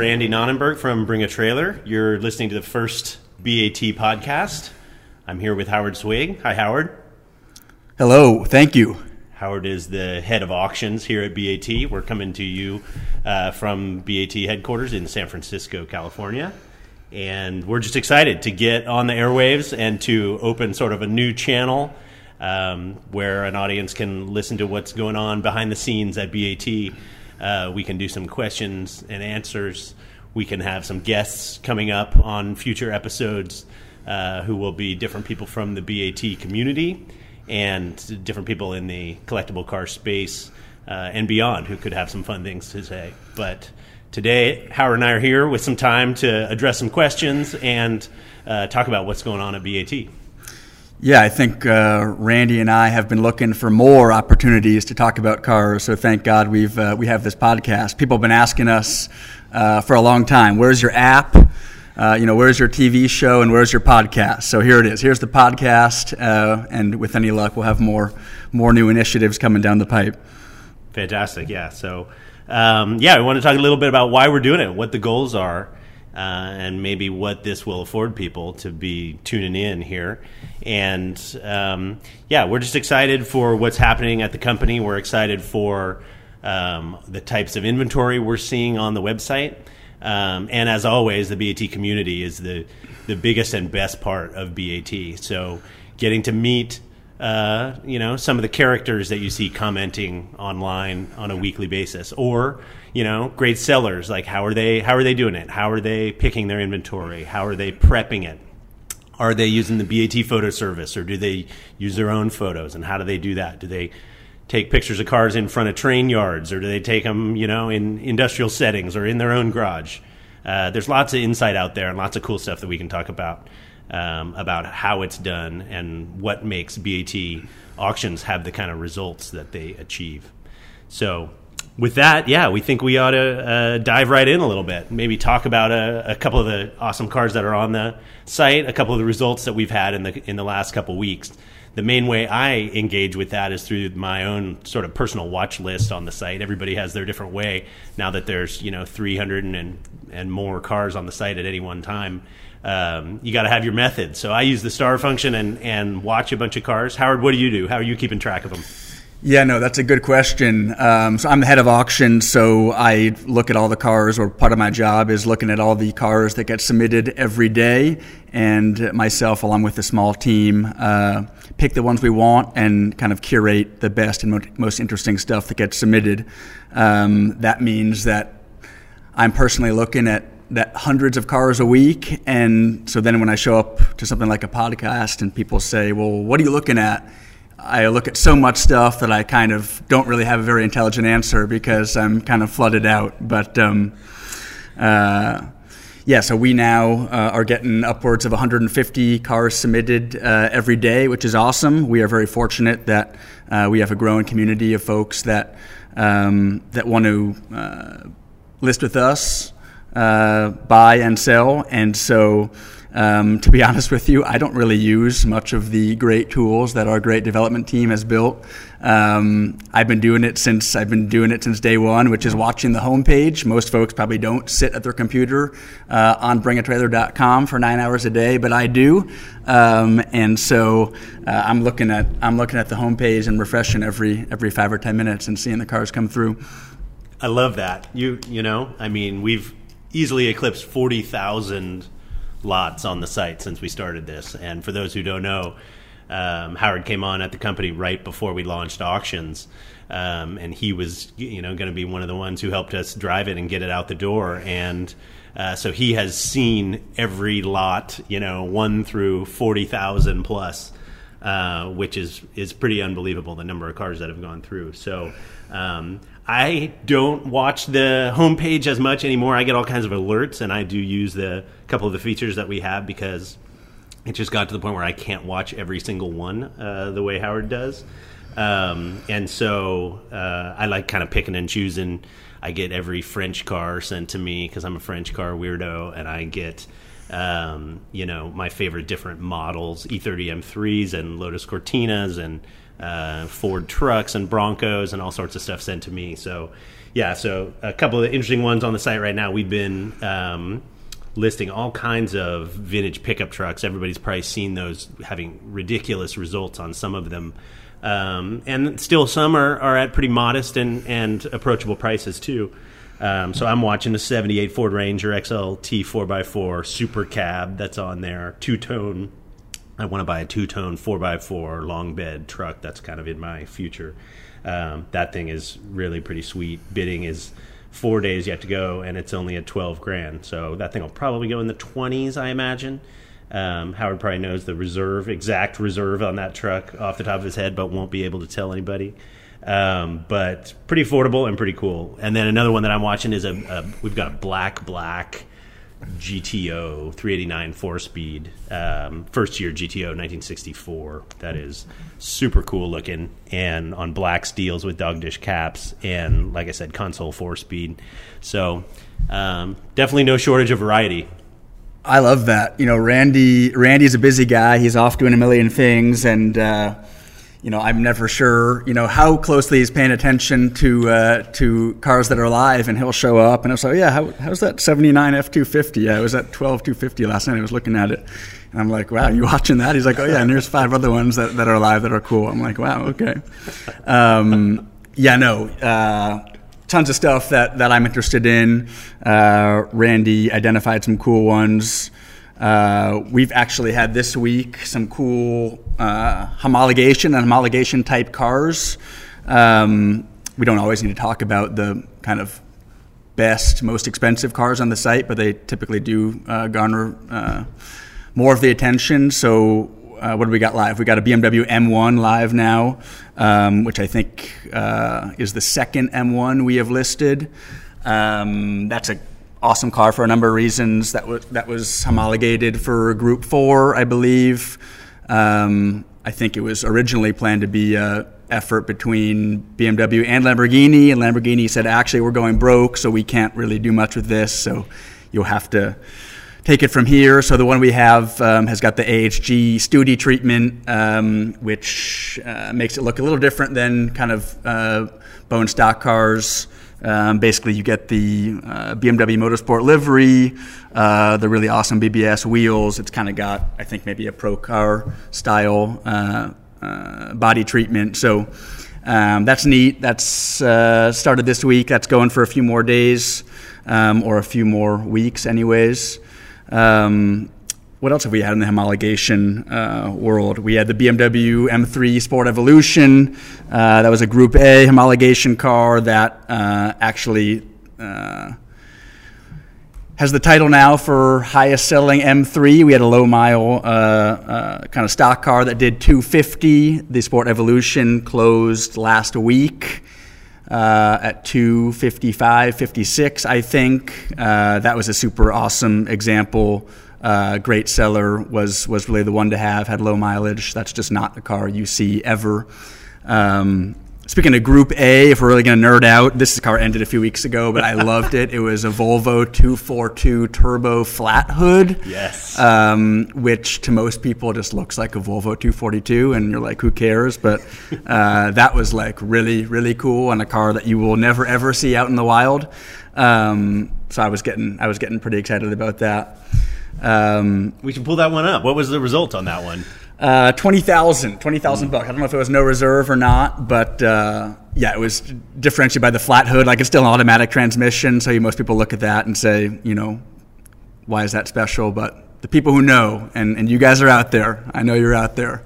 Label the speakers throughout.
Speaker 1: Randy Nonnenberg from Bring a Trailer. You're listening to the first BAT podcast. I'm here with Howard Swig. Hi, Howard.
Speaker 2: Hello, thank you.
Speaker 1: Howard is the head of auctions here at BAT. We're coming to you uh, from BAT headquarters in San Francisco, California. And we're just excited to get on the airwaves and to open sort of a new channel um, where an audience can listen to what's going on behind the scenes at BAT. Uh, we can do some questions and answers. We can have some guests coming up on future episodes uh, who will be different people from the BAT community and different people in the collectible car space uh, and beyond who could have some fun things to say. But today, Howard and I are here with some time to address some questions and uh, talk about what's going on at BAT.
Speaker 2: Yeah, I think uh, Randy and I have been looking for more opportunities to talk about cars. So thank God we've uh, we have this podcast. People have been asking us uh, for a long time, "Where's your app? Uh, you know, where's your TV show and where's your podcast?" So here it is. Here's the podcast, uh, and with any luck, we'll have more more new initiatives coming down the pipe.
Speaker 1: Fantastic, yeah. So um, yeah, we want to talk a little bit about why we're doing it, what the goals are uh, and maybe what this will afford people to be tuning in here. And um, yeah, we're just excited for what's happening at the company. We're excited for um, the types of inventory we're seeing on the website. Um, and as always, the BAT community is the the biggest and best part of BAT. So getting to meet uh, you know some of the characters that you see commenting online on a weekly basis, or you know great sellers like how are they how are they doing it? How are they picking their inventory? How are they prepping it? Are they using the BAT photo service, or do they use their own photos? And how do they do that? Do they take pictures of cars in front of train yards, or do they take them, you know, in industrial settings or in their own garage? Uh, there's lots of insight out there and lots of cool stuff that we can talk about um, about how it's done and what makes BAT auctions have the kind of results that they achieve. So, with that, yeah, we think we ought to uh, dive right in a little bit. Maybe talk about a, a, couple of the awesome cars that are on the site, a couple of the results that we've had in the in the last couple weeks. The main way I engage with that is through my own sort of personal watch list on the site. Everybody has their different way. Now that there's you know 300 and and more cars on the site at any one time, um, you got to have your method. So I use the star function and, and watch a bunch of cars. Howard, what do you do? How are you keeping track of them?
Speaker 2: Yeah, no, that's a good question. Um, so I'm the head of auction, so I look at all the cars, or part of my job is looking at all the cars that get submitted every day, and myself, along with a small team, uh, pick the ones we want and kind of curate the best and most interesting stuff that gets submitted. Um, that means that I'm personally looking at that hundreds of cars a week. And so then when I show up to something like a podcast and people say, well, what are you looking at? I look at so much stuff that I kind of don't really have a very intelligent answer because I'm kind of flooded out. But um, uh, yeah, so we now uh, are getting upwards of 150 cars submitted uh, every day, which is awesome. We are very fortunate that uh, we have a growing community of folks that um, that want to uh, list with us uh, buy and sell. And so, um, to be honest with you, I don't really use much of the great tools that our great development team has built. Um, I've been doing it since I've been doing it since day one, which is watching the homepage. Most folks probably don't sit at their computer uh, on bringatrailer.com for nine hours a day, but I do. Um, and so uh, I'm looking at I'm looking at the homepage and refreshing every every five or ten minutes and seeing the cars come through.
Speaker 1: I love that. You you know, I mean, we've easily eclipsed 40,000 lots on the site since we started this. And for those who don't know, um, Howard came on at the company right before we launched auctions. Um, and he was, you know, going to be one of the ones who helped us drive it and get it out the door. And uh, so he has seen every lot, you know, one through forty thousand plus, uh, which is is pretty unbelievable. The number of cars that have gone through. So um, I don't watch the homepage as much anymore. I get all kinds of alerts, and I do use the couple of the features that we have because it just got to the point where I can't watch every single one uh, the way Howard does. Um, and so uh, I like kind of picking and choosing. I get every French car sent to me because I'm a French car weirdo, and I get um, you know, my favorite different models, E30 M3s and Lotus Cortinas and uh, Ford trucks and Broncos and all sorts of stuff sent to me. So, yeah, so a couple of interesting ones on the site right now. We've been um, listing all kinds of vintage pickup trucks. Everybody's probably seen those having ridiculous results on some of them. Um, and still, some are, are at pretty modest and, and approachable prices, too. Um, so I'm watching a 78 Ford Ranger XLT 4x4 Super Cab that's on there, two tone. I want to buy a two tone 4x4 long bed truck. That's kind of in my future. Um, that thing is really pretty sweet. Bidding is four days yet to go, and it's only at 12 grand. So that thing will probably go in the 20s, I imagine. Um, Howard probably knows the reserve, exact reserve on that truck off the top of his head, but won't be able to tell anybody. Um, but pretty affordable and pretty cool. And then another one that I'm watching is a, a we've got a black black GTO 389 four speed um, first year GTO 1964. That is super cool looking and on black steels with dog dish caps and like I said console four speed. So um, definitely no shortage of variety.
Speaker 2: I love that. You know, Randy. Randy's a busy guy. He's off doing a million things, and uh, you know, I'm never sure, you know, how closely he's paying attention to uh, to cars that are live, and he'll show up and he'll say, "Yeah, how, how's that '79 F250? Yeah, I was at 12250 last night. I was looking at it, and I'm like, wow, you watching that? He's like, oh yeah, and there's five other ones that, that are live that are cool. I'm like, wow, okay. Um, yeah, no, uh, tons of stuff that that I'm interested in. Uh, Randy identified some cool ones. Uh, we've actually had this week some cool uh, homologation and homologation type cars. Um, we don't always need to talk about the kind of best, most expensive cars on the site, but they typically do uh, garner uh, more of the attention. So, uh, what do we got live? We got a BMW M1 live now, um, which I think is the second M1 we have listed. Um, that's a awesome car for a number of reasons. That was that was homologated for Group Four, I believe. Um, I think it was originally planned to be a effort between BMW and Lamborghini, and Lamborghini said, "Actually, we're going broke, so we can't really do much with this. So you'll have to." Take it from here. So the one we have um, has got the AHG Studie treatment, um, which uh, makes it look a little different than kind of uh, bone stock cars. Um, basically, you get the uh, BMW Motorsport livery, uh, the really awesome BBS wheels. It's kind of got, I think, maybe a pro car style uh, uh body treatment. So um, that's neat. That's uh, started this week. That's going for a few more days um, or a few more weeks, anyways. Um, what else have we had in the homologation uh, world? We had the BMW M3 Sport Evolution. Uh, that was a Group A homologation car that uh, actually uh, has the title now for highest selling M3. We had a low mile uh, uh, kind of stock car that did 250. The Sport Evolution closed last week. Uh, at 255, 56, I think. Uh, that was a super awesome example uh, great seller was was really the one to have. Had low mileage. That's just not a car you see ever. Um, speaking of Group A, if we're really going to nerd out, this car ended a few weeks ago, but I loved it. It was a Volvo 242 turbo flat hood.
Speaker 1: Yes.
Speaker 2: Um, which to most people just looks like a Volvo 242, and you're like, who cares? But uh, that was like really, really cool and a car that you will never ever see out in the wild. Um, so I was getting, I was getting pretty excited about that.
Speaker 1: Um, we should pull that one up. What was the result on that one?
Speaker 2: Uh, 20,000 20,000 mm. bucks. I don't know if it was no reserve or not, but uh, yeah, it was differentiated by the flat hood. Like it's still an automatic transmission, so you, most people look at that and say, you know, why is that special? But the people who know, and, and you guys are out there. I know you're out there.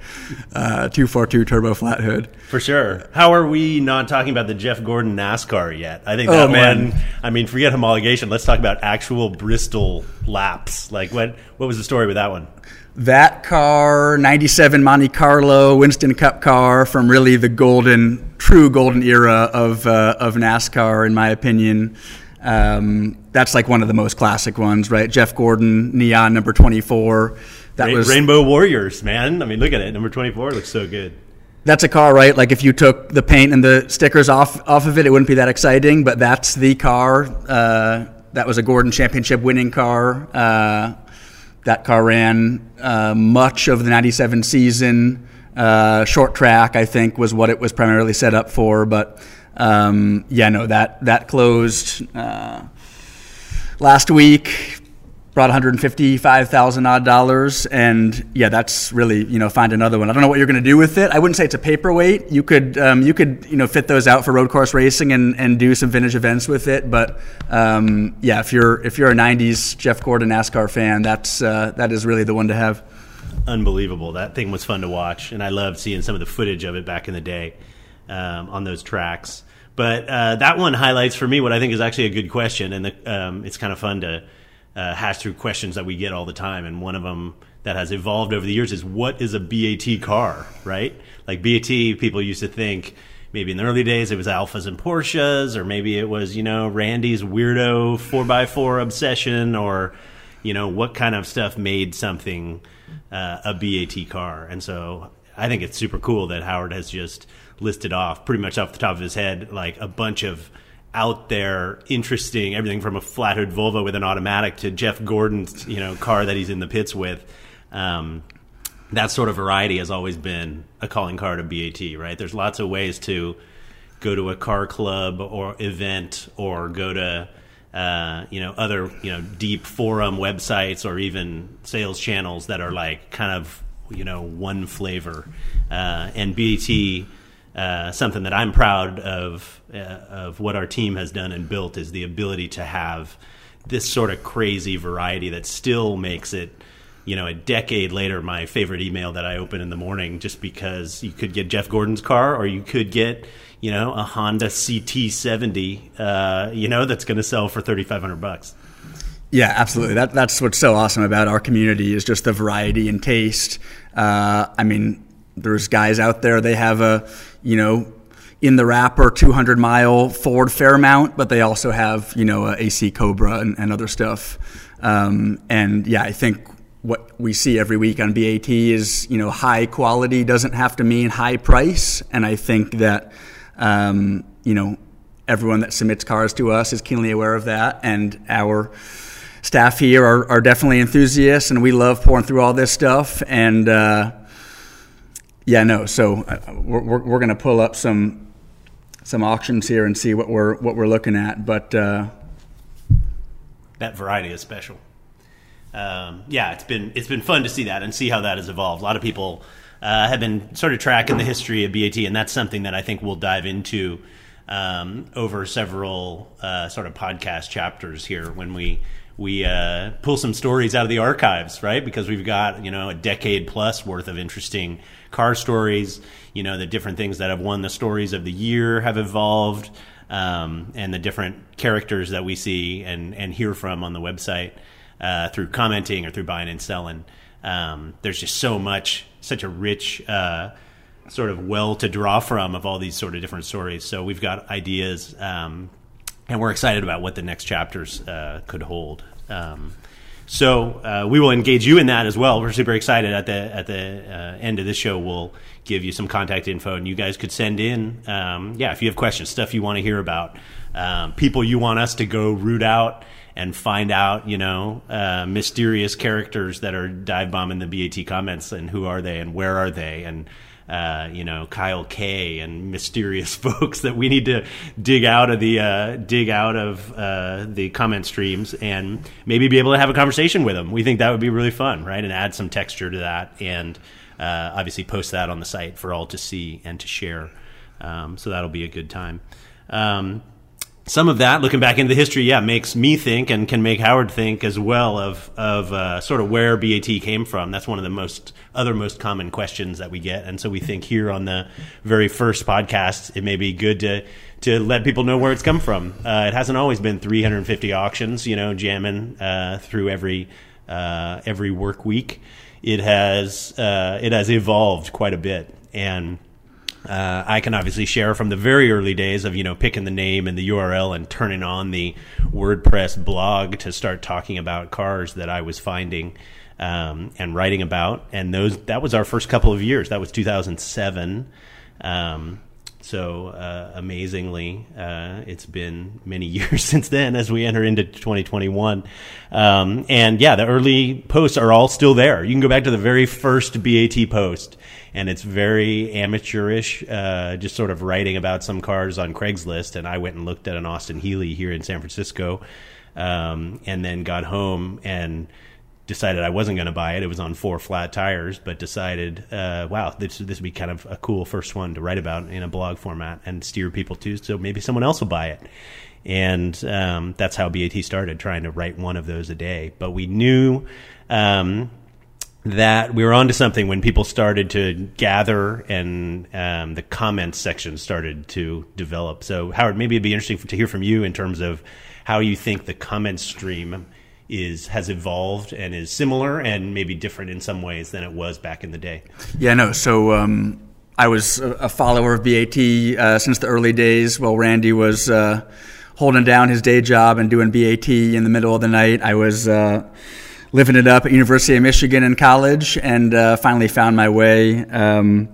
Speaker 2: Uh, 242 turbo flat hood.
Speaker 1: For sure. How are we not talking about the Jeff Gordon NASCAR yet? I think that oh, man. I mean, forget homologation. Let's talk about actual Bristol laps. Like, what, what was the story with that one?
Speaker 2: That car, 97 Monte Carlo Winston Cup car from really the golden, true golden era of, uh, of NASCAR, in my opinion. Um, that's like one of the most classic ones, right? Jeff Gordon, neon number 24.
Speaker 1: That Rain- was Rainbow Warriors, man. I mean, look at it. Number 24 looks so good.
Speaker 2: That's a car, right? Like if you took the paint and the stickers off off of it, it wouldn't be that exciting. But that's the car. Uh, that was a Gordon Championship winning car. Uh, that car ran uh, much of the 97 season. Uh, short track, I think, was what it was primarily set up for. But um, yeah, no, that, that closed uh, last week brought 155,000 odd dollars. And yeah that's really you know find another one. I don't know what you're going to do with it. I wouldn't say it's a paperweight. You could um, you could you know fit those out for road course racing and, and do some vintage events with it. But um, yeah if you're if you're a 90s Jeff Gordon NASCAR fan that's uh, that is really the one to have.
Speaker 1: Unbelievable. That thing was fun to watch. And I loved seeing some of the footage of it back in the day um, on those tracks but uh, that one highlights for me what I think is actually a good question and the, um, it's kind of fun to uh, hash through questions that we get all the time, and one of them that has evolved over the years is what is a BAT car, right? Like BAT, people used to think maybe in the early days it was Alfas and Porsches, or maybe it was you know Randy's weirdo four x four obsession, or you know what kind of stuff made something uh, a BAT car. And so I think it's super cool that Howard has just listed off pretty much off the top of his head like a bunch of out there, interesting. Everything from a flat hood Volvo with an automatic to Jeff Gordon's you know car that he's in the pits with. Um, that sort of variety has always been a calling card of BAT. Right? There's lots of ways to go to a car club or event or go to uh, you know other you know deep forum websites or even sales channels that are like kind of you know one flavor uh, and BAT uh, something that I'm proud of uh, of what our team has done and built is the ability to have this sort of crazy variety that still makes it you know a decade later my favorite email that I open in the morning just because you could get Jeff Gordon's car or you could get you know a Honda CT70 uh, you know that's going to sell for 3500 bucks.
Speaker 2: Yeah, absolutely. That, that's what's so awesome about our community is just the variety and taste. Uh, I mean, there's guys out there they have a you know in the wrapper 200 mile Ford Fairmont, but they also have you know a AC Cobra and, and other stuff. Um, and yeah, I think what we see every week on BAT is you know high quality doesn't have to mean high price, and I think that um, you know everyone that submits cars to us is keenly aware of that, and our staff here are, are definitely enthusiasts, and we love poring through all this stuff and. Uh, yeah, no. So uh, we're, we're, we're going to pull up some some auctions here and see what we're what we're looking at. But uh,
Speaker 1: that variety is special. Um, yeah, it's been it's been fun to see that and see how that has evolved. A lot of people uh, have been sort of tracking the history of BAT, and that's something that I think we'll dive into um, over several uh, sort of podcast chapters here when we we uh, pull some stories out of the archives, right? Because we've got you know a decade plus worth of interesting car stories. You know, the different things that have won the stories of the year have evolved, um, and the different characters that we see and and hear from on the website uh, through commenting or through buying and selling. Um, there's just so much, such a rich. Uh, sort of well to draw from of all these sort of different stories. So we've got ideas, um, and we're excited about what the next chapters uh, could hold. Um, so uh, we will engage you in that as well. We're super excited at the at the uh, end of this show. We'll give you some contact info, and you guys could send in, um, yeah, if you have questions, stuff you want to hear about, um, people you want us to go root out and find out, you know, uh, mysterious characters that are dive bombing the BAT comments, and who are they, and where are they, and uh, you know Kyle K and mysterious folks that we need to dig out of the uh, dig out of uh, the comment streams and maybe be able to have a conversation with them. We think that would be really fun, right? And add some texture to that, and uh, obviously post that on the site for all to see and to share. Um, so that'll be a good time. Um, some of that, looking back into the history, yeah, makes me think and can make Howard think as well of of uh, sort of where BAT came from. That's one of the most other most common questions that we get, and so we think here on the very first podcast, it may be good to to let people know where it's come from. Uh, it hasn't always been 350 auctions, you know, jamming uh, through every uh, every work week. It has uh, it has evolved quite a bit, and uh, I can obviously share from the very early days of you know picking the name and the URL and turning on the WordPress blog to start talking about cars that I was finding um, and writing about. And those that was our first couple of years. That was 2007. Um, So uh, amazingly, uh, it's been many years since then as we enter into 2021. Um, and yeah, the early posts are all still there. You can go back to the very first BAT post, and it's very amateurish, uh, just sort of writing about some cars on Craigslist. And I went and looked at an Austin Healey here in San Francisco, um, and then got home and decided I wasn't going to buy it. It was on four flat tires, but decided, uh, wow, this this would be kind of a cool first one to write about in a blog format and steer people to. So maybe someone else will buy it. And um, that's how BAT started, trying to write one of those a day. But we knew um, that we were onto something when people started to gather and um, the comments section started to develop. So, Howard, maybe it'd be interesting to hear from you in terms of how you think the comment stream is has evolved and is similar and maybe different in some ways than it was back in the day.
Speaker 2: Yeah, no. So um, I was a follower of BAT uh, since the early days. While Randy was uh, holding down his day job and doing BAT in the middle of the night, I was. Uh, living it up at University of Michigan in college, and uh, finally found my way um,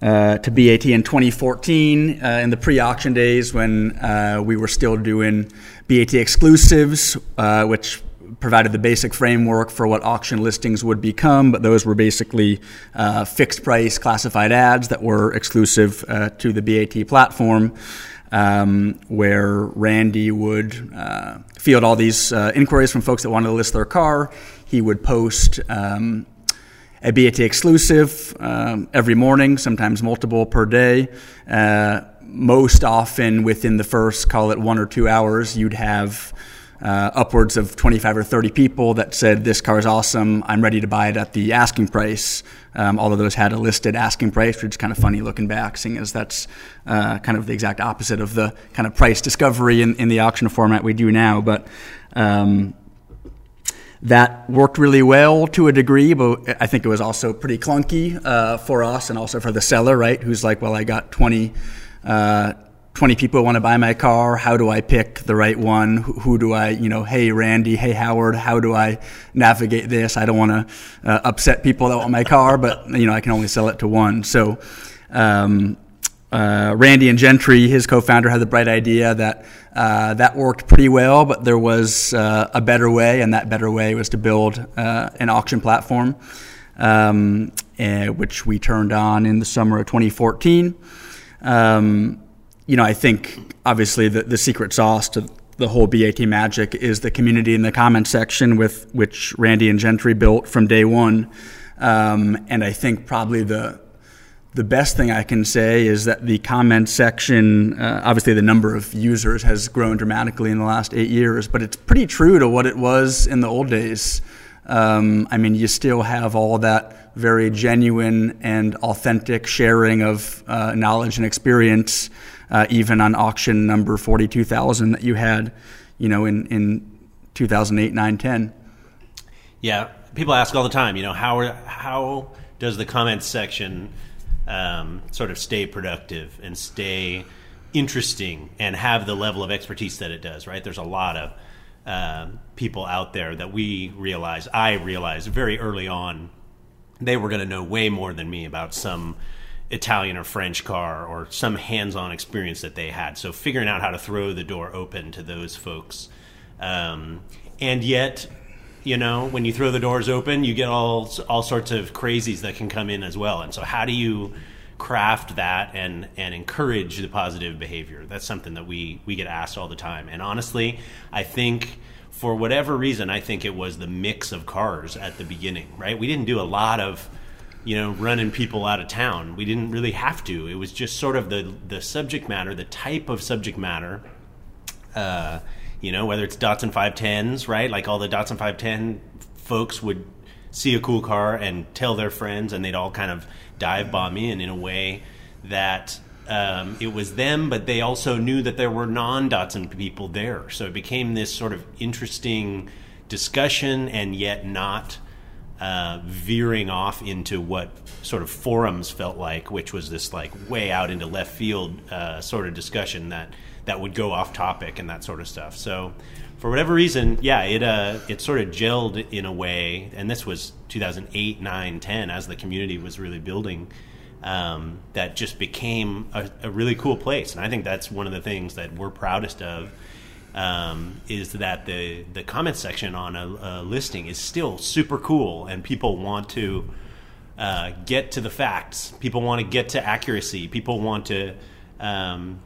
Speaker 2: uh, to BAT in 2014 uh, in the pre-auction days when uh, we were still doing BAT exclusives, uh, which provided the basic framework for what auction listings would become, but those were basically uh, fixed price classified ads that were exclusive to the BAT platform. Um, where Randy would uh, field all these uh, inquiries from folks that wanted to list their car. He would post um, a BAT exclusive um, every morning, sometimes multiple per day. Uh, most often within the first, call it one or two hours, you'd have uh, upwards of 25 or 30 people that said, This car is awesome. I'm ready to buy it at the asking price. Um, all of those had a listed asking price, which is kind of funny looking back, seeing as that's uh, kind of the exact opposite of the kind of price discovery in, in the auction format we do now. But um, that worked really well to a degree, but I think it was also pretty clunky uh, for us and also for the seller, right? Who's like, Well, I got 20. Uh, 20 people want to buy my car. How do I pick the right one? Who, do I, you know, hey, Randy, hey, Howard, how do I navigate this? I don't want to uh, upset people that want my car, but, you know, I can only sell it to one. So, um, uh, Randy and Gentry, his co-founder, had the bright idea that uh, that worked pretty well, but there was uh, a better way, and that better way was to build uh, an auction platform, um, eh, which we turned on in the summer of 2014. Um, you know, I think obviously the, the secret sauce to the whole BAT magic is the community in the comment section with which Randy and Gentry built from day one. Um, and I think probably the the best thing I can say is that the comment section, uh, obviously the number of users has grown dramatically in the last eight years, but it's pretty true to what it was in the old days. Um, I mean, you still have all that very genuine and authentic sharing of uh, knowledge and experience uh, even on auction number 42,000 that you had, you know, in, in 2008, 9, 10.
Speaker 1: Yeah, people ask all the time, you know, how, how does the comments section um, sort of stay productive and stay interesting and have the level of expertise that it does, right? There's a lot of uh, people out there that we realize, I realized very early on, they were going to know way more than me about some Italian or French car or some hands-on experience that they had. So figuring out how to throw the door open to those folks, um, and yet, you know, when you throw the doors open, you get all all sorts of crazies that can come in as well. And so, how do you craft that and and encourage the positive behavior? That's something that we we get asked all the time. And honestly, I think for whatever reason, I think it was the mix of cars at the beginning. Right, we didn't do a lot of you know, running people out of town. We didn't really have to. It was just sort of the the subject matter, the type of subject matter. Uh, you know, whether it's Datsun 510s, right? Like all the Datsun 510 folks would see a cool car and tell their friends, and they'd all kind of dive bomb in in a way that um, it was them, but they also knew that there were non Datsun people there. So it became this sort of interesting discussion, and yet not uh, veering off into what sort of forums felt like, which was this like way out into left field uh, sort of discussion that that would go off topic and that sort of stuff. So, for whatever reason, yeah, it uh, it sort of gelled in a way, and this was 2008, 9, 10, as the community was really building. um, that just became a, a, really cool place. And I think that's one of the things that we're proudest of. Um, is that the the comment section on a, a, listing is still super cool, and people want to uh, get to the facts. People want to get to accuracy. People want to um,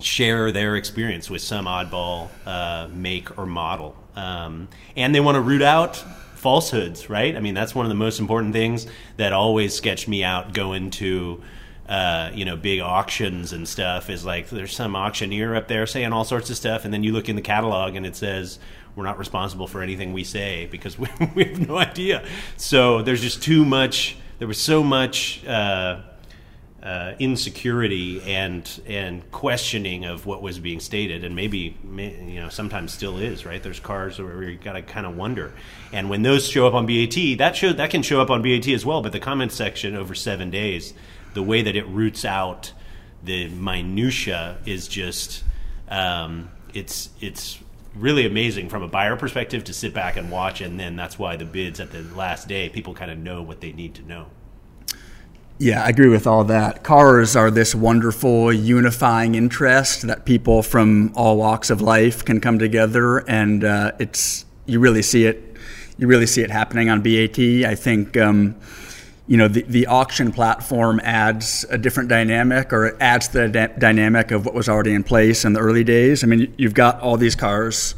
Speaker 1: share their experience with some oddball uh, make or model, um, and they want to root out falsehoods, right? I mean, that's one of the most important things that always sketched me out going to. Uh, you know, big auctions and stuff is like there's some auctioneer up there saying all sorts of stuff, and then you look in the catalog and it says we're not responsible for anything we say because we, we have no idea. So there's just too much. There was so much uh, uh, insecurity and and questioning of what was being stated, and maybe you know sometimes still is right. There's cars where you got to kind of wonder, and when those show up on BAT, that show that can show up on BAT as well. But the comment section over seven days, the way that it roots out the minutia is just um, it's it's really amazing from a buyer perspective to sit back and watch, and then that's why the bids at the last day people kind of know what they need to know.
Speaker 2: Yeah, I agree with all that. Cars are this wonderful unifying interest that people from all walks of life can come together, and uh, it's you really see it. You really see it happening on BAT. I think. Um, you know the, the auction platform adds a different dynamic or it adds the dynamic of what was already in place in the early days. I mean you've got all these cars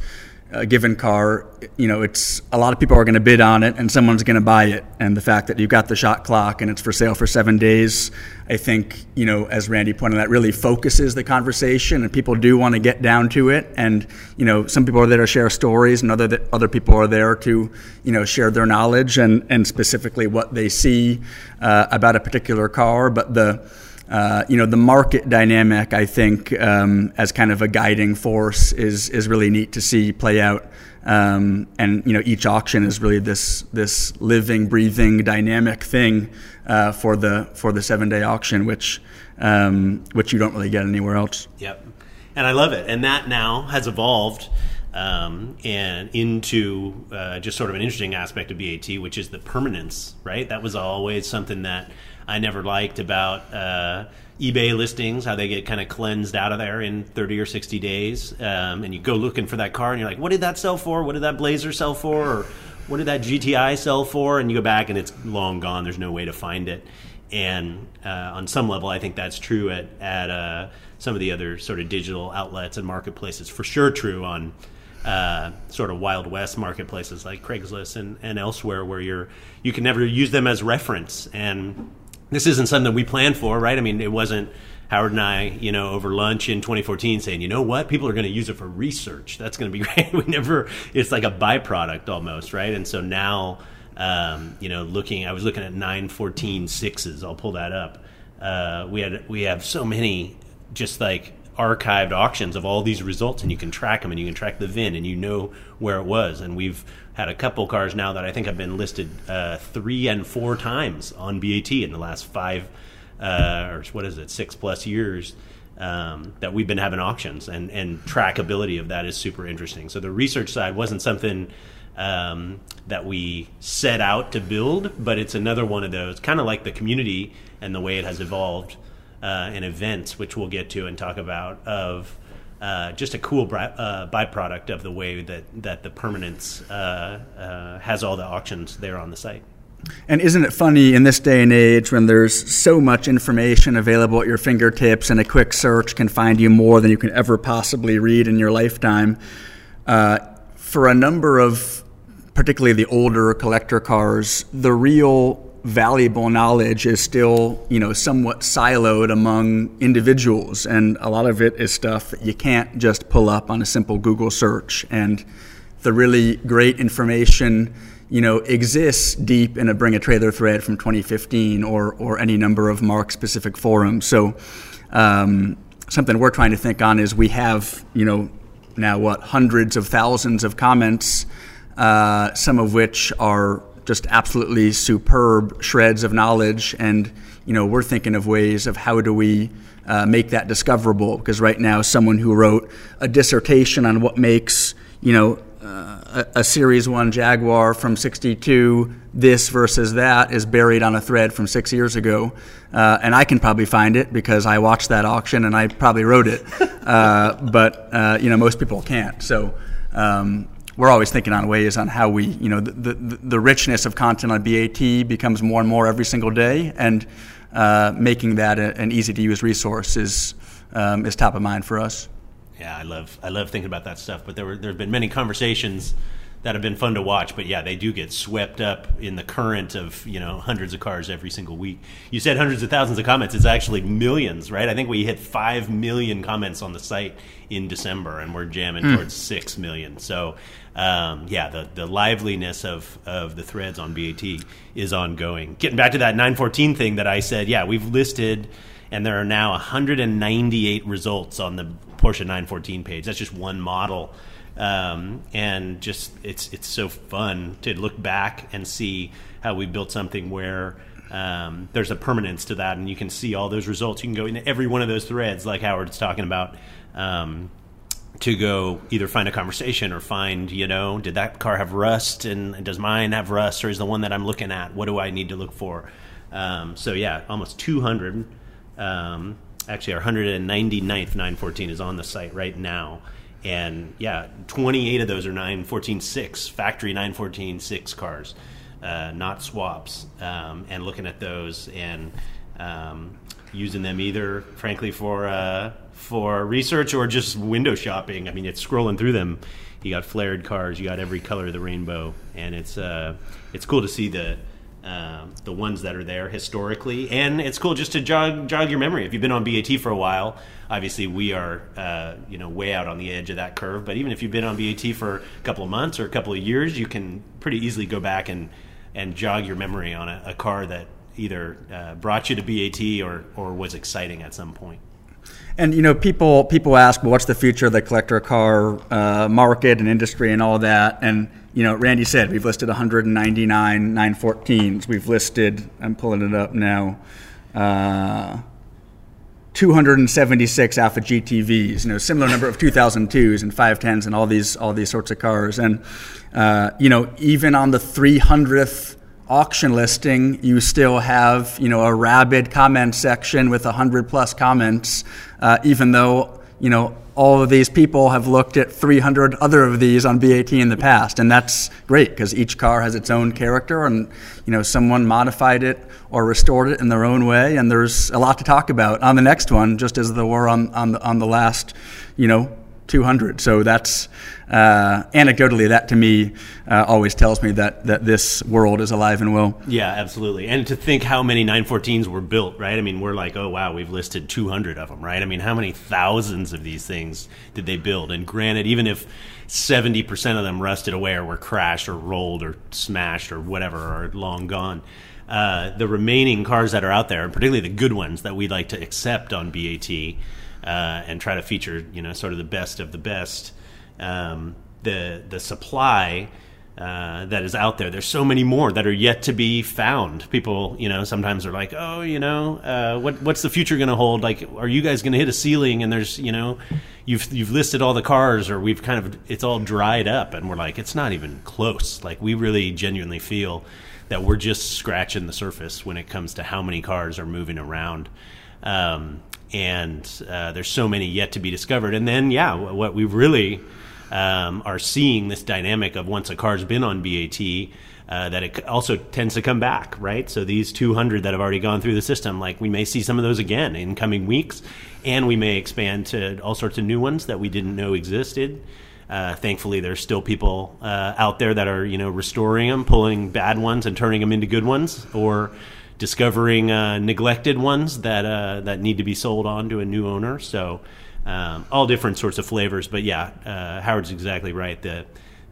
Speaker 2: a given car, you know, it's a lot of people are going to bid on it and someone's going to buy it. And the fact that you've got the shot clock and it's for sale for seven days, I think, you know, as Randy pointed out, really focuses the conversation and people do want to get down to it. And, you know, some people are there to share stories and other, other people are there to, you know, share their knowledge and, and specifically what they see uh, about a particular car. But the, uh, you know, the market dynamic, I think, um, as kind of a guiding force, is is really neat to see play out. Um, and you know, each auction is really this this living, breathing, dynamic thing uh, for the for the seven day auction, which um, which you don't really get anywhere else.
Speaker 1: Yep, and I love it. And that now has evolved. Um, and into uh, just sort of an interesting aspect of BAT, which is the permanence, right? That was always something that I never liked about uh, eBay listings, how they get kind of cleansed out of there in 30 or 60 days. Um, and you go looking for that car and you're like, what did that sell for? What did that Blazer sell for? Or what did that GTI sell for? And you go back and it's long gone. There's no way to find it. And uh, on some level, I think that's true at, at uh, some of the other sort of digital outlets and marketplaces. For sure, true on uh, sort of wild west marketplaces like Craigslist and, and elsewhere, where you're you can never use them as reference. And this isn't something we planned for, right? I mean, it wasn't Howard and I, you know, over lunch in 2014 saying, you know what, people are going to use it for research. That's going to be great. We never, it's like a byproduct almost, right? And so now, um, you know, looking, I was looking at 914 sixes. I'll pull that up. Uh, we had, we have so many just like archived auctions of all these results and you can track them and you can track the VIN and you know where it was. And we've, had a couple cars now that I think have been listed uh, three and four times on BAT in the last five uh, or what is it, six plus years um, that we've been having auctions, and and trackability of that is super interesting. So the research side wasn't something. Um, that we set out to build, but it's another one of those, kind of like the community and the way it has evolved uh, in events, which we'll get to and talk about, of uh, just a cool uh, byproduct of the way that, that the permanence uh, uh, has all the auctions there on the site.
Speaker 2: And isn't it funny in this day and age when there's so much information available at your fingertips and a quick search can find you more than you can ever possibly read in your lifetime? Uh, for a number of, particularly the older collector cars, the real valuable knowledge is still, you know, somewhat siloed among individuals, and a lot of it is stuff that you can't just pull up on a simple Google search. And the really great information, you know, exists deep in a Bring a Trailer thread from 2015 or or any number of marque specific forums. So. Um, something we're trying to think on is we have, you know, now what hundreds of thousands of comments, uh, some of which are just absolutely superb shreds of knowledge and you know we're thinking of ways of how do we uh, make that discoverable because right now someone who wrote a dissertation on what makes you know a, a, Series 1 Jaguar from 62, this versus that is buried on a thread from six years ago. Uh, and I can probably find it because I watched that auction and I probably wrote it. Uh, but, uh, you know, most people can't. So um, we're always thinking on ways on how we, you know, the, the, the, richness of content on BAT becomes more and more every single day. And uh, making that a, an easy to use resource is, um, is top of mind for us.
Speaker 1: Yeah, I love I love thinking about that stuff. But there were there have been many conversations that have been fun to watch. But yeah, they do get swept up in the current of you know hundreds of cars every single week. You said hundreds of thousands of comments. It's actually millions, right? I think we hit five million comments on the site in December, and we're jamming mm. towards six million. So. Um, yeah, the, the liveliness of, of the threads on BAT is ongoing. Getting back to that 914 thing that I said, yeah, we've listed, and there are now 198 results on the Porsche 914 page. That's just one model. Um, and just it's it's so fun to look back and see how we built something where um, there's a permanence to that, and you can see all those results. You can go into every one of those threads, like Howard's talking about, um, to go either find a conversation or find, you know, did that car have rust, and does mine have rust, or is the one that I'm looking at? What do I need to look for? Um, so yeah, almost 200 actually our 199th 914 is on the site right now and yeah 28 of those are 914.6 factory 914.6 cars uh, not swaps. Um, and looking at those and um, using them either frankly for uh, for research or just window shopping. I mean it's scrolling through them. You got flared cars you got every color of the rainbow. And it's uh, it's cool to see the um, the ones that are there historically, and it's cool just to jog jog your memory. If you've been on BAT for a while, obviously we are uh, you know way out on the edge of that curve. But even if you've been on BAT for a couple of months or a couple of years, you can pretty easily go back and and jog your memory on a, a car that either uh, brought you to BAT or or was exciting at some point.
Speaker 2: And you know, people people ask, well, what's the future of the collector car uh, market and industry and all that? And you know, Randy said we've listed 199 914s. We've listed, I'm pulling it up now, uh, 276 Alfa GTVs. You know, similar number of 2002s and 510s and all these all these sorts of cars. And uh, you know, even on the 300th auction listing, you still have you know a rabid comment section with 100 plus comments, uh, even though you know all of these people have looked at 300 other of these on BAT in the past, and that's great because each car has its own character, and you know someone modified it or restored it in their own way, and there's a lot to talk about on the next one, just as there were on on the, on the last, you know, 200. So that's uh, anecdotally, that to me uh, always tells me that that this world is alive and well.
Speaker 1: Yeah, absolutely. And to think how many 914s were built, right? I mean, we're like, oh wow, we've listed 200 of them, right? I mean, how many thousands of these things did they build? And granted, even if 70% of them rusted away or were crashed or rolled or smashed or whatever, or long gone. Uh, the remaining cars that are out there, and particularly the good ones that we like to accept on BAT, uh, and try to feature you know sort of the best of the best. Um, the the supply uh, that is out there. There's so many more that are yet to be found. People, you know, sometimes are like, oh, you know, uh, what what's the future going to hold? Like, are you guys going to hit a ceiling? And there's, you know, you've you've listed all the cars, or we've kind of it's all dried up, and we're like, it's not even close. Like, we really genuinely feel that we're just scratching the surface when it comes to how many cars are moving around. Um, and uh, there's so many yet to be discovered. And then, yeah, what we really um, are seeing this dynamic of once a car's been on BAT. Uh, that it also tends to come back, right? So these 200 that have already gone through the system, like we may see some of those again in coming weeks, and we may expand to all sorts of new ones that we didn't know existed. Uh, thankfully, there's still people uh, out there that are, you know, restoring them, pulling bad ones and turning them into good ones, or discovering uh, neglected ones that uh, that need to be sold on to a new owner. So um, all different sorts of flavors. But yeah, uh, Howard's exactly right. The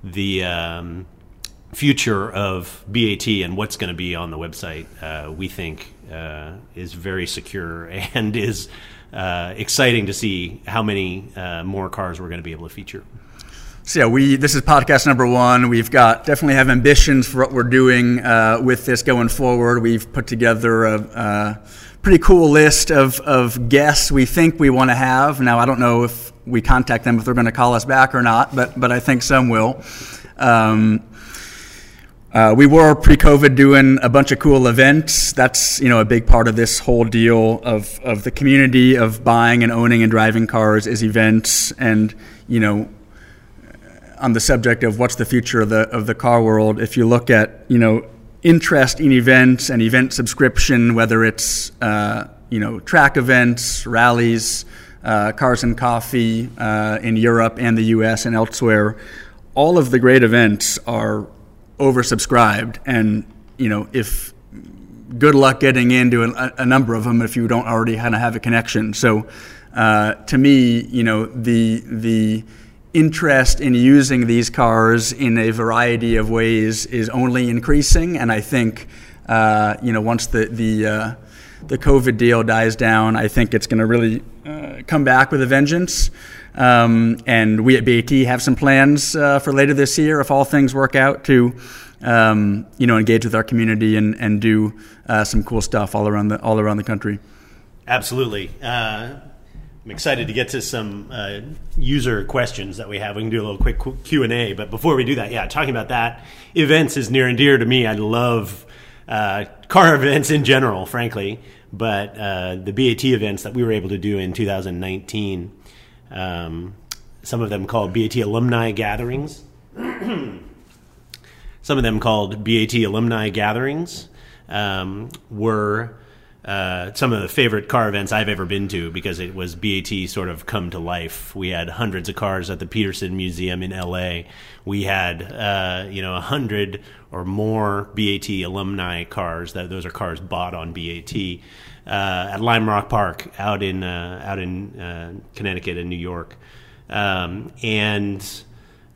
Speaker 1: the um, future of BAT and what's going to be on the website, uh, we think, uh, is very secure and is uh, exciting to see how many more cars we're going to be able to feature.
Speaker 2: So yeah, we this is podcast number one. We've got definitely have ambitions for what we're doing uh, with this going forward. We've put together a, a pretty cool list of, of guests we think we want to have. Now I don't know if we contact them if they're going to call us back or not, but but I think some will. Um, uh, we were pre-COVID doing a bunch of cool events. That's you know a big part of this whole deal of of the community of buying and owning and driving cars is events. And you know, on the subject of what's the future of the of the car world, if you look at you know interest in events and event subscription, whether it's uh, you know track events, rallies, uh, cars and coffee uh, in Europe and the U.S. and elsewhere, all of the great events are oversubscribed, and you know if good luck getting into a, a number of them if you don't already kind of have a connection. So, uh, to me, you know the the interest in using these cars in a variety of ways is only increasing, and I think uh, you know once the the uh, the COVID deal dies down, I think it's going to really uh, come back with a vengeance. Um, and we at BAT have some plans uh, for later this year, if all things work out, to um, you know engage with our community and and do uh, some cool stuff all around the all around the country.
Speaker 1: Absolutely. Uh, I'm excited to get to some uh, user questions that we have. We can do a little quick Q and A, but before we do that, yeah, talking about that, events is near and dear to me. I love uh, car events in general, frankly, but uh, the BAT events that we were able to do in 2019 um, some of them called BAT alumni gatherings. some of them called BAT alumni gatherings um, were uh, some of the favorite car events I've ever been to because it was BAT sort of come to life. We had hundreds of cars at the Peterson Museum in LA. We had uh, you know a hundred or more BAT alumni cars. That those are cars bought on BAT uh, at Lime Rock Park out in uh, out in uh, Connecticut and New York, um, and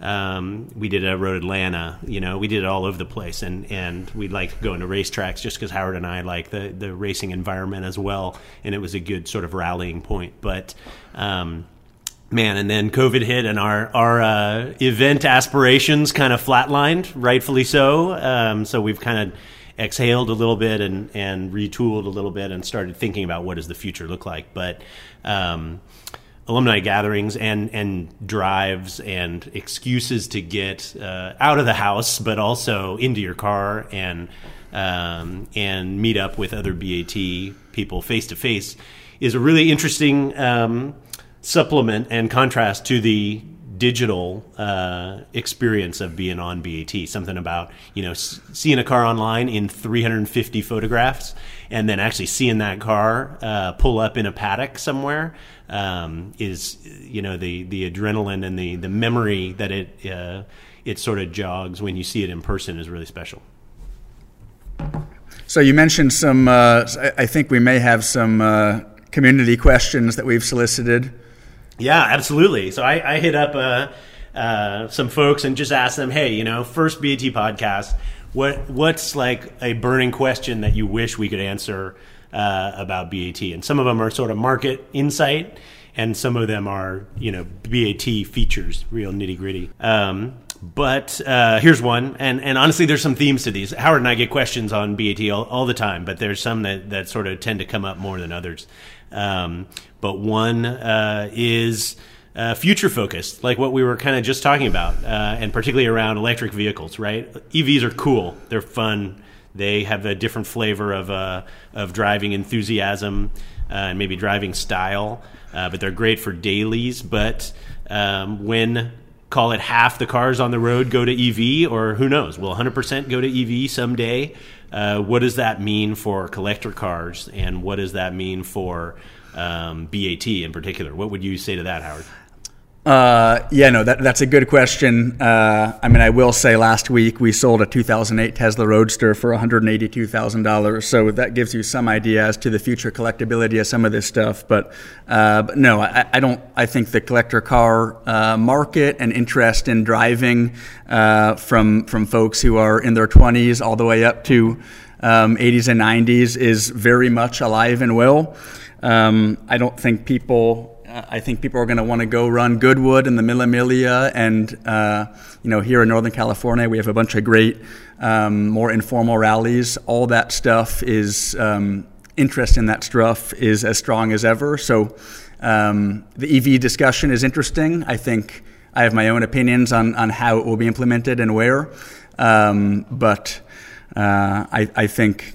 Speaker 1: um, we did a road Atlanta. You know, we did it all over the place, and and we like going to racetracks just because Howard and I like the the racing environment as well, and it was a good sort of rallying point. But um, man, and then COVID hit, and our our uh, event aspirations kind of flatlined, rightfully so. Um, so we've kind of exhaled a little bit and, and retooled a little bit and started thinking about what does the future look like. But um, alumni gatherings and and drives and excuses to get uh, out of the house, but also into your car and um, and meet up with other BAT people face to face is a really interesting um, supplement and contrast to the digital uh, experience of being on BAT. Something about you know s- seeing a car online in 350 photographs, and then actually seeing that car uh, pull up in a paddock somewhere um, is you know the the adrenaline and the the memory that it uh, it sort of jogs when you see it in person is really special.
Speaker 2: So you mentioned some. Uh, I think we may have some uh, community questions that we've solicited.
Speaker 1: Yeah, absolutely. So I, I hit up uh, uh, some folks and just asked them, hey, you know, first BAT podcast, what what's like a burning question that you wish we could answer uh, about BAT? And some of them are sort of market insight, and some of them are you know BAT features, real nitty gritty. Um, but uh, here's one, and, and honestly, there's some themes to these. Howard and I get questions on BAT all, all the time, but there's some that, that sort of tend to come up more than others. Um, but one uh, is uh, future focused, like what we were kind of just talking about, uh, and particularly around electric vehicles. Right? EVs are cool. They're fun. They have a different flavor of uh, of driving enthusiasm uh, and maybe driving style. Uh, but they're great for dailies. But um, when call it half the cars on the road go to EV, or who knows, will 100% go to EV someday? Uh, what does that mean for collector cars, and what does that mean for um, BAT in particular? What would you say to that, Howard?
Speaker 2: Uh, yeah, no, that, that's a good question. Uh, I mean, I will say last week we sold a 2008 Tesla Roadster for $182,000. So that gives you some idea as to the future collectability of some of this stuff. But, uh, but no, I, I, don't, I think the collector car uh, market and interest in driving uh, from, from folks who are in their 20s all the way up to um, 80s and 90s is very much alive and well. Um, I don't think people I think people are going to want to go run Goodwood in the Mille Miglia, and uh, you know, here in Northern California, we have a bunch of great, um, more informal rallies. All that stuff is um, interest in that stuff is as strong as ever. So um, the EV discussion is interesting. I think I have my own opinions on on how it will be implemented and where, um, but uh, I, I think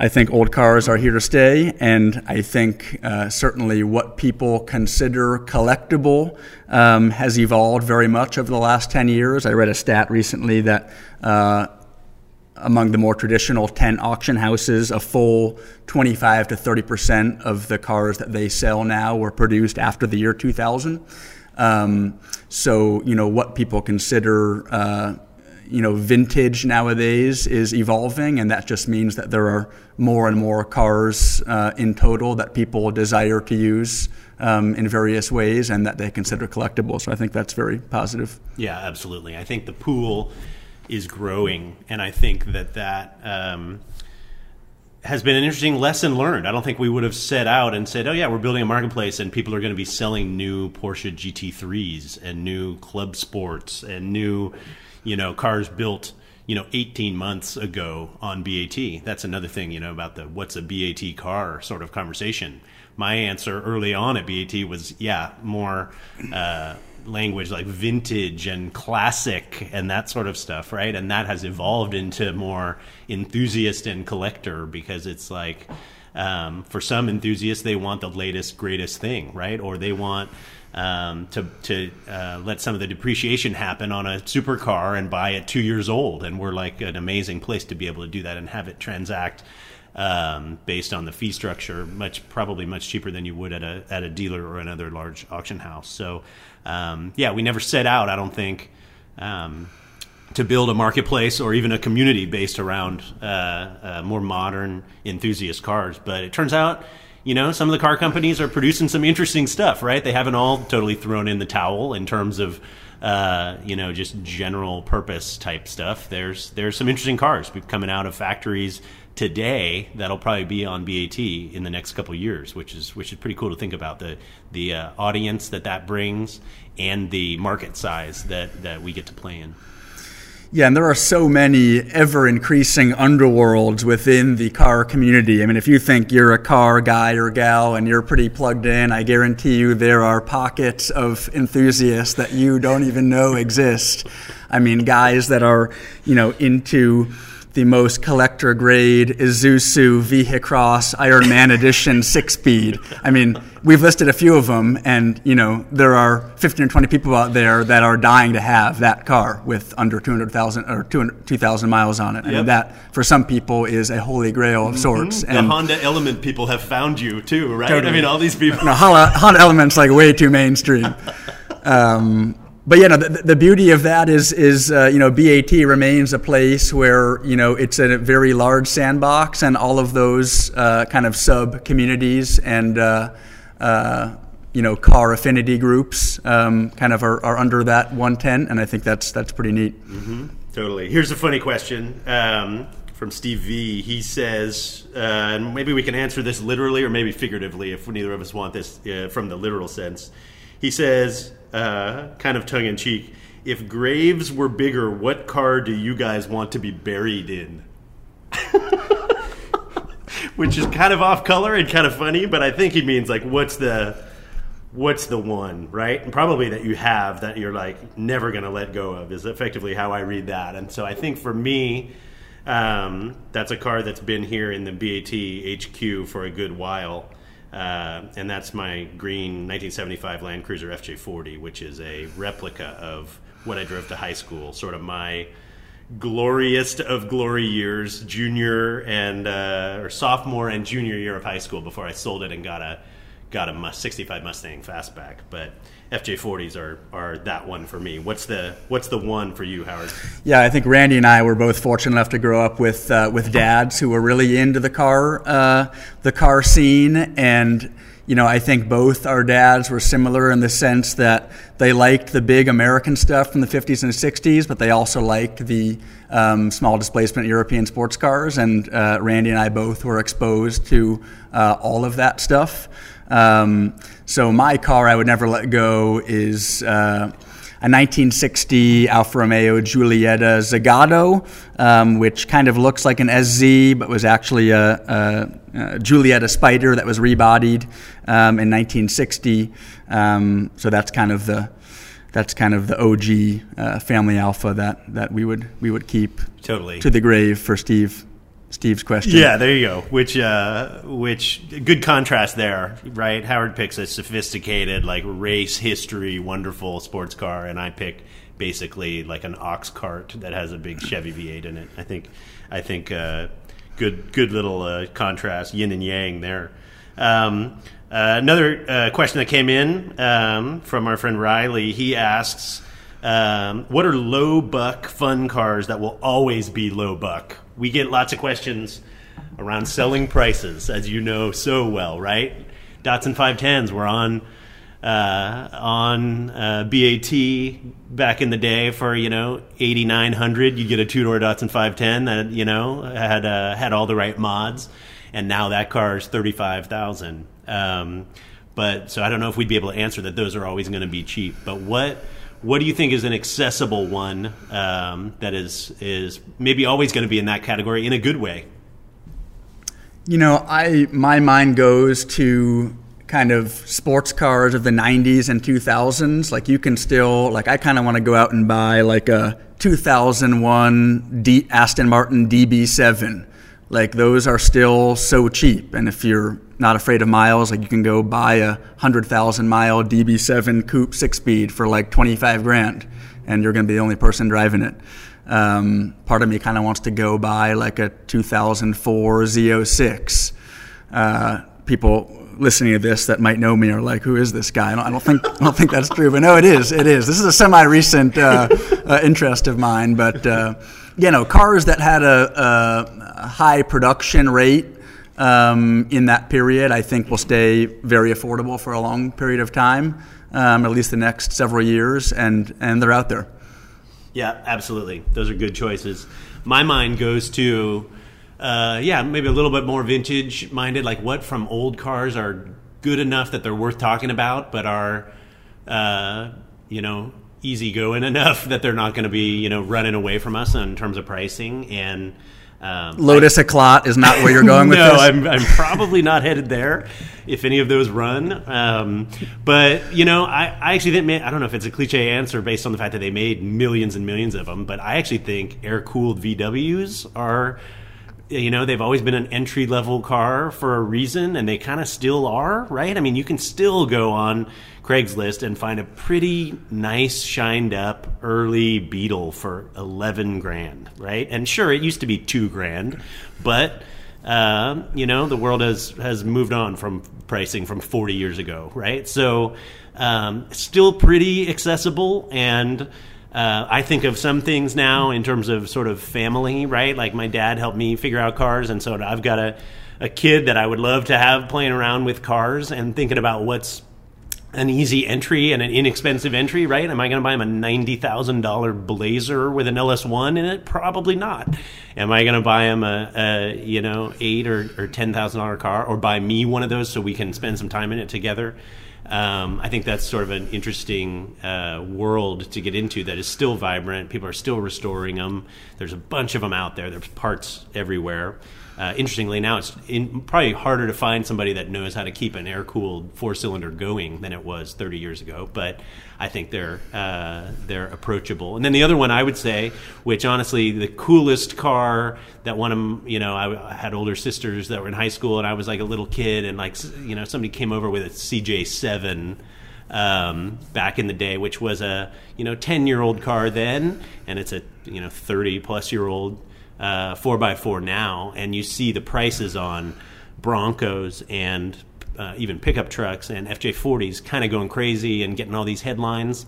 Speaker 2: I think old cars are here to stay, and I think uh, certainly what people consider collectible um, has evolved very much over the last 10 years. I read a stat recently that uh, among the more traditional 10 auction houses, a full 25 to 30 percent of the cars that they sell now were produced after the year 2000. Um, so, you know, what people consider uh, you know, vintage nowadays is evolving, and that just means that there are more and more cars uh, in total that people desire to use um, in various ways and that they consider collectible. So I think that's very positive.
Speaker 1: Yeah, absolutely. I think the pool is growing, and I think that that. Um, has been an interesting lesson learned. I don't think we would have set out and said, "Oh yeah, we're building a marketplace and people are going to be selling new Porsche GT3s and new Club Sports and new you know, cars built, you know, 18 months ago on BAT. That's another thing, you know, about the what's a BAT car sort of conversation. My answer early on at BAT was, yeah, more uh, language like vintage and classic and that sort of stuff, right? And that has evolved into more enthusiast and collector because it's like, um, for some enthusiasts, they want the latest, greatest thing, right? Or they want um, to to uh, let some of the depreciation happen on a supercar and buy it two years old. And we're like an amazing place to be able to do that and have it transact um, based on the fee structure, much probably much cheaper than you would at a at a dealer or another large auction house. So um, yeah, we never set out. I don't think. Um, to build a marketplace or even a community based around uh, uh, more modern enthusiast cars, but it turns out you know, some of the car companies are producing some interesting stuff, right? They haven't all totally thrown in the towel in terms of, uh, you know, just general purpose type stuff. There's there's some interesting cars coming out of factories today that'll probably be on BAT in the next couple years, which is which is pretty cool to think about the the uh, audience that that brings and the market size that that we get to play in.
Speaker 2: Yeah, and there are so many ever increasing underworlds within the car community. I mean, if you think you're a car guy or gal and you're pretty plugged in, I guarantee you there are pockets of enthusiasts that you don't even know exist. I mean, guys that are, you know, into the most collector grade Isuzu VehiCROSS Iron Man Edition six speed. I mean, we've listed a few of them, and you know there are 15 or 20 people out there that are dying to have that car with under 200,000 or 2,000 miles on it. I yep. mean, that for some people is a holy grail of mm-hmm. sorts.
Speaker 1: Mm-hmm. And the Honda Element people have found you too, right? Totally. I mean, all these people.
Speaker 2: No, Honda, Honda Element's like way too mainstream. Um, but you know the, the, beauty of that is is uh, you know BAT remains a place where you know it's a very large sandbox and all of those uh, kind of sub communities and uh, uh, you know car affinity groups um, kind of are, are, under that one tent and I think that's that's pretty neat.
Speaker 1: Mm-hmm. Totally. Here's a funny question. Um, from Steve V. He says, uh, and maybe we can answer this literally or maybe figuratively if neither of us want this uh, from the literal sense. He says, uh, kind of tongue in cheek, if graves were bigger, what car do you guys want to be buried in? Which is kind of off color and kind of funny, but I think he means like, what's the what's the one, right? And probably that you have that you're like never going to let go of is effectively how I read that. And so I think for me, um, that's a car that's been here in the BAT HQ for a good while. Uh, and that's my green 1975 Land Cruiser FJ40, which is a replica of what I drove to high school, sort of my gloriest of glory years, junior and uh, or sophomore and junior year of high school before I sold it and got a got a 65 Mustang fastback. But FJ40s are are that one for me. What's the what's the one for you, Howard?
Speaker 2: Yeah, I think Randy and I were both fortunate enough to grow up with uh, with dads who were really into the car uh, the car scene and you know, I think both our dads were similar in the sense that they liked the big American stuff from the 50s and 60s, but they also liked the um, small displacement European sports cars. And uh, Randy and I both were exposed to uh, all of that stuff. Um, so my car I would never let go is. Uh, a 1960 Alfa Romeo Giulietta Zagato, um, which kind of looks like an SZ, but was actually a, a, a Giulietta Spider that was rebodied um, in 1960. Um, so that's kind of the that's kind of the OG uh, family Alfa that, that we would we would keep
Speaker 1: totally
Speaker 2: to the grave for Steve. Steve's question.
Speaker 1: Yeah, there you go. Which, uh, which good contrast there, right? Howard picks a sophisticated, like race history, wonderful sports car, and I pick basically like an ox cart that has a big Chevy V8 in it. I think, I think, uh, good, good little uh, contrast, yin and yang there. Um, uh, another uh, question that came in um, from our friend Riley. He asks, um, "What are low buck fun cars that will always be low buck?" we get lots of questions around selling prices, as you know so well, right? Datsun 510s were on uh, on uh, BAT back in the day for you know 8900 you get a two door Datsun 510 that you know had uh, had all the right mods and now that car is 35,000 um, but so I don't know if we'd be able to answer that those are always going to be cheap but what what do you think is an accessible one um, that is is maybe always going to be in that category in a good way?
Speaker 2: You know, I my mind goes to kind of sports cars of the 90s and 2000s. Like you can still like I kind of want to go out and buy like a 2001 D, Aston Martin DB7. Like those are still so cheap, and if you're not afraid of miles. Like you can go buy a hundred thousand mile DB7 coupe six speed for like twenty five grand, and you're going to be the only person driving it. Um, part of me kind of wants to go buy like a 2004 Z06. Uh, people listening to this that might know me are like, "Who is this guy?" I don't, I don't think I don't think that's true, but no, it is. It is. This is a semi-recent uh, uh, interest of mine, but uh, you know, cars that had a, a high production rate um, in that period, I think will stay very affordable for a long period of time, um, at least the next several years, and, and they're out there.
Speaker 1: Yeah, absolutely. Those are good choices. My mind goes to, uh, yeah, maybe a little bit more vintage minded, like what from old cars are good enough that they're worth talking about, but are, uh, you know, easygoing enough that they're not going to be, you know, running away from us in terms of pricing and
Speaker 2: um, Lotus Eclat is not where you're going with
Speaker 1: no,
Speaker 2: this.
Speaker 1: No, I'm, I'm probably not headed there if any of those run. Um, but you know, I, I actually think I don't know if it's a cliche answer based on the fact that they made millions and millions of them, but I actually think air cooled VWs are you know they've always been an entry level car for a reason and they kind of still are right? I mean you can still go on craigslist and find a pretty nice shined up early beetle for 11 grand right? And sure it used to be 2 grand but uh, you know the world has has moved on from pricing from 40 years ago right? So um, still pretty accessible and uh, I think of some things now in terms of sort of family, right? Like my dad helped me figure out cars, and so I've got a, a kid that I would love to have playing around with cars and thinking about what's an easy entry and an inexpensive entry, right? Am I going to buy him a ninety thousand dollar Blazer with an LS1 in it? Probably not. Am I going to buy him a, a, you know eight or, or ten thousand dollar car, or buy me one of those so we can spend some time in it together? Um, I think that's sort of an interesting uh, world to get into that is still vibrant. People are still restoring them. There's a bunch of them out there. There's parts everywhere. Uh, interestingly, now it's in, probably harder to find somebody that knows how to keep an air cooled four cylinder going than it was 30 years ago. But I think they're uh, they're approachable. And then the other one I would say, which honestly, the coolest car that one of you know, I, had older sisters that were in high school, and I was like a little kid, and like you know, somebody came over with a CJ7 um, back in the day, which was a you know ten year old car then, and it's a you know thirty plus year old uh, four x four now, and you see the prices on Broncos and uh, even pickup trucks and FJ40s kind of going crazy and getting all these headlines.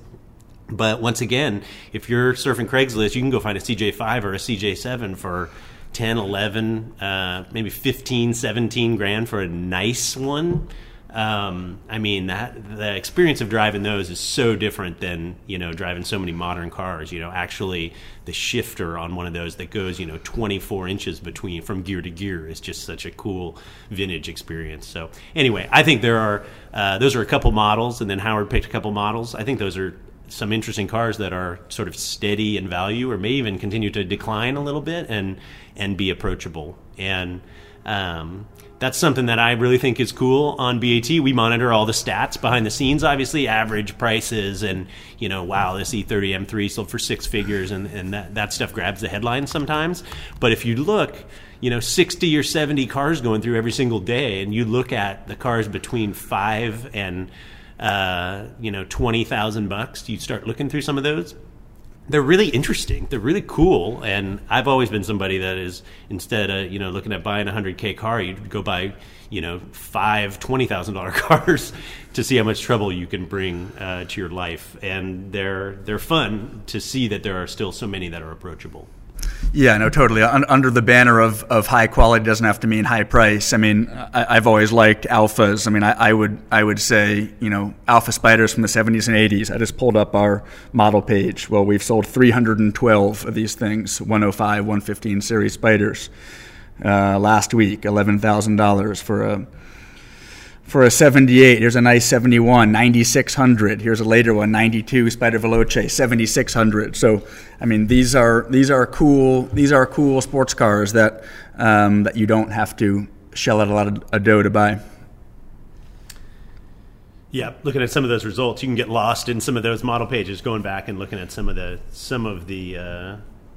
Speaker 1: But once again, if you're surfing Craigslist, you can go find a CJ5 or a CJ7 for 10, 11, uh, maybe 15, 17 grand for a nice one. Um, I mean that the experience of driving those is so different than you know driving so many modern cars. You know, actually the shifter on one of those that goes you know 24 inches between from gear to gear is just such a cool vintage experience. So anyway, I think there are uh, those are a couple models, and then Howard picked a couple models. I think those are some interesting cars that are sort of steady in value, or may even continue to decline a little bit and and be approachable and. Um, that's something that I really think is cool on BAT. We monitor all the stats behind the scenes, obviously, average prices, and you know, wow, this E30 M3 sold for six figures, and, and that, that stuff grabs the headlines sometimes. But if you look, you know, 60 or 70 cars going through every single day, and you look at the cars between five and uh, you know, twenty thousand bucks, you start looking through some of those they're really interesting. They're really cool, and I've always been somebody that is instead of you know looking at buying a hundred k car, you go buy you know five twenty thousand dollar cars to see how much trouble you can bring uh, to your life, and they're they're fun to see that there are still so many that are approachable.
Speaker 2: Yeah, no, totally. Un- under the banner of, of high quality doesn't have to mean high price. I mean, I, have always liked Alfas. I mean, I, I, would I would say you know Alfa spiders from the 70s and 80s. I just pulled up our model page. Well, we've sold 312 of these things, 105, 115 series spiders. Uh, last week, eleven thousand dollars for a for a 78. Here's a nice 71, 9600. Here's a later one, 92 Spider Veloce, 7600. So, I mean, these are these are cool these are cool sports cars that um, that you don't have to shell out a lot of a dough to buy.
Speaker 1: Yeah, looking at some of those results, you can get lost in some of those model pages. Going back and looking at some of the some of the uh,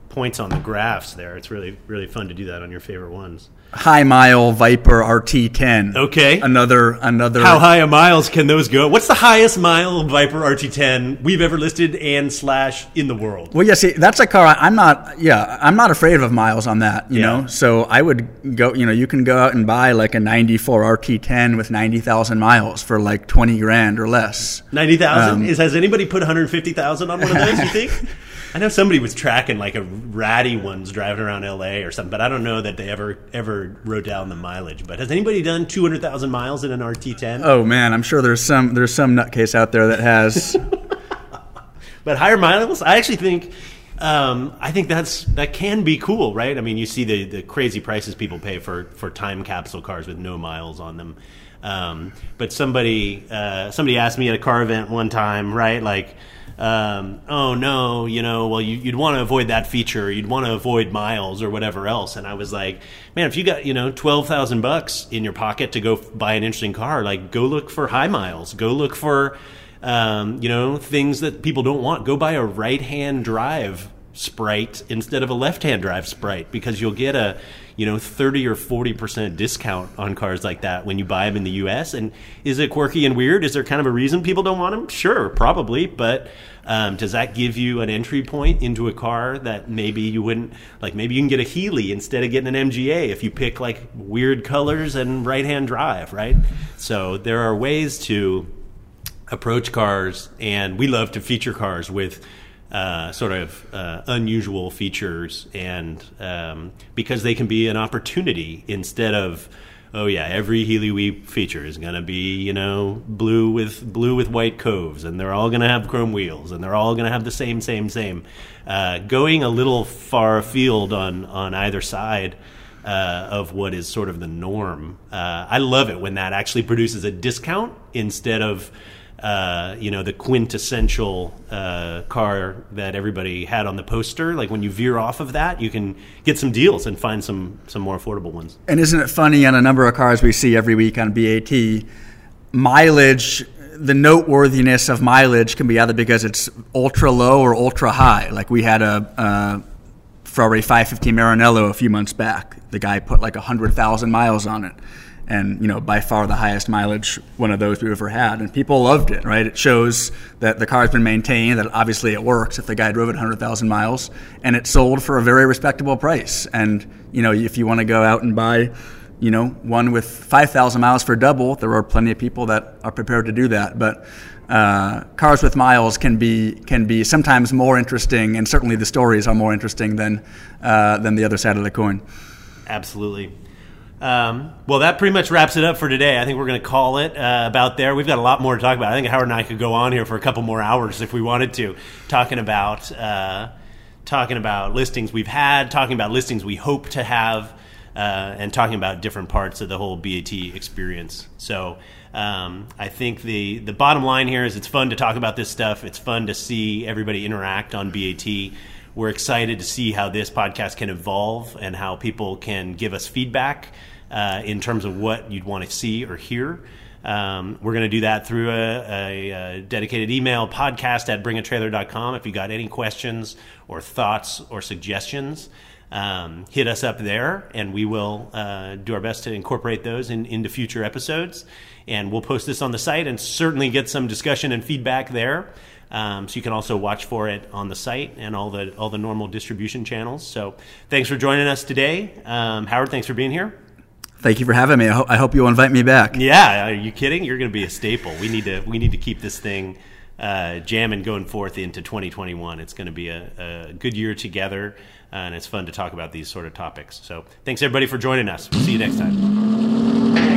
Speaker 1: points on the graphs there, it's really really fun to do that on your favorite ones
Speaker 2: high mile Viper RT10.
Speaker 1: Okay.
Speaker 2: Another another.
Speaker 1: How high a miles can those go? What's the highest mile Viper RT10 we've ever listed and slash in the world?
Speaker 2: Well, yeah. See, that's a car. I'm not. Yeah, I'm not afraid of miles on that. You yeah. know, so I would go. You know, you can go out and buy like a '94 RT10 with 90,000 miles for like 20 grand or less.
Speaker 1: 90,000. Um, Is has anybody put 150,000 on one of those? You think? I know somebody was tracking like a ratty ones driving around L.A. or something, but I don't know that they ever ever wrote down the mileage. But has anybody done two hundred thousand miles in an RT10?
Speaker 2: Oh man, I'm sure there's some there's some nutcase out there that has.
Speaker 1: but higher miles, I actually think. Um, I think that's that can be cool, right? I mean, you see the, the crazy prices people pay for, for time capsule cars with no miles on them. Um, but somebody uh, somebody asked me at a car event one time, right? Like, um, oh no, you know, well, you, would want to avoid that feature, you'd want to avoid miles or whatever else. And I was like, man, if you got you know twelve thousand bucks in your pocket to go buy an interesting car, like go look for high miles, go look for um, you know things that people don't want. Go buy a right hand drive sprite instead of a left hand drive sprite because you'll get a you know 30 or 40 percent discount on cars like that when you buy them in the us and is it quirky and weird? Is there kind of a reason people don't want them sure probably. But um, does that give you an entry point into a car that maybe you wouldn't like maybe you can get a Healey instead of getting an MGA if you pick like weird colors and right hand drive right? So there are ways to approach cars and we love to feature cars with uh, sort of uh, unusual features, and um, because they can be an opportunity instead of oh yeah, every Healey Weep feature is to be you know blue with blue with white coves, and they're all to have chrome wheels, and they're all to have the same same same. Uh, going a little far afield on on either side. Uh, of what is sort of the norm. Uh, I love it when that actually produces a discount instead of uh, you know, the quintessential uh, car that everybody had on the poster. Like when you veer off of that, you can get some deals and find some some more affordable ones.
Speaker 2: And isn't it funny on a number of cars we see every week on BAT, mileage. The noteworthiness of mileage can be either because it's ultra low or ultra high. Like we had a, a Ferrari 550 Maranello a few months back. The guy put like 100,000 miles on it and you know by far the highest mileage one of those we've ever had. And people loved it right? It shows that the car's been maintained that obviously it works if the guy drove it 100000 miles and it sold for a very respectable price. And you know if you want to go out and buy you know one with 5000 miles for double there are plenty of people that are prepared to do that. But uh, cars with miles can be can be sometimes more interesting and certainly the stories are more interesting than uh, than the other side of the coin.
Speaker 1: Absolutely Um, well, that pretty much wraps it up for today. I think we're going to call it uh, about there. We've got a lot more to talk about. I think Howard and I could go on here for a couple more hours if we wanted to, talking about uh, talking about listings we've had, talking about listings we hope to have, uh, and talking about different parts of the whole BAT experience. So. Um, I think the the bottom line here is it's fun to talk about this stuff. It's fun to see everybody interact on BAT. We're excited to see how this podcast can evolve and how people can give us feedback uh, in terms of what you'd want to see or hear. Um, we're going to do that through a, a, a, dedicated email podcast at bringatrailer.com. If you got any questions or thoughts or suggestions, um, hit us up there and we will uh, do our best to incorporate those in, into future episodes. And we'll post this on the site and certainly get some discussion and feedback there. Um, so you can also watch for it on the site and all the all the normal distribution channels. So thanks for joining us today, um, Howard. Thanks for being here.
Speaker 2: Thank you for having me. I, ho- I hope you'll invite me back.
Speaker 1: Yeah, are you kidding? You're going to be a staple. We need to we need to keep this thing uh, jamming going forth into 2021. It's going to be a, a good year together, uh, and it's fun to talk about these sort of topics. So thanks everybody for joining us. We'll see you next time.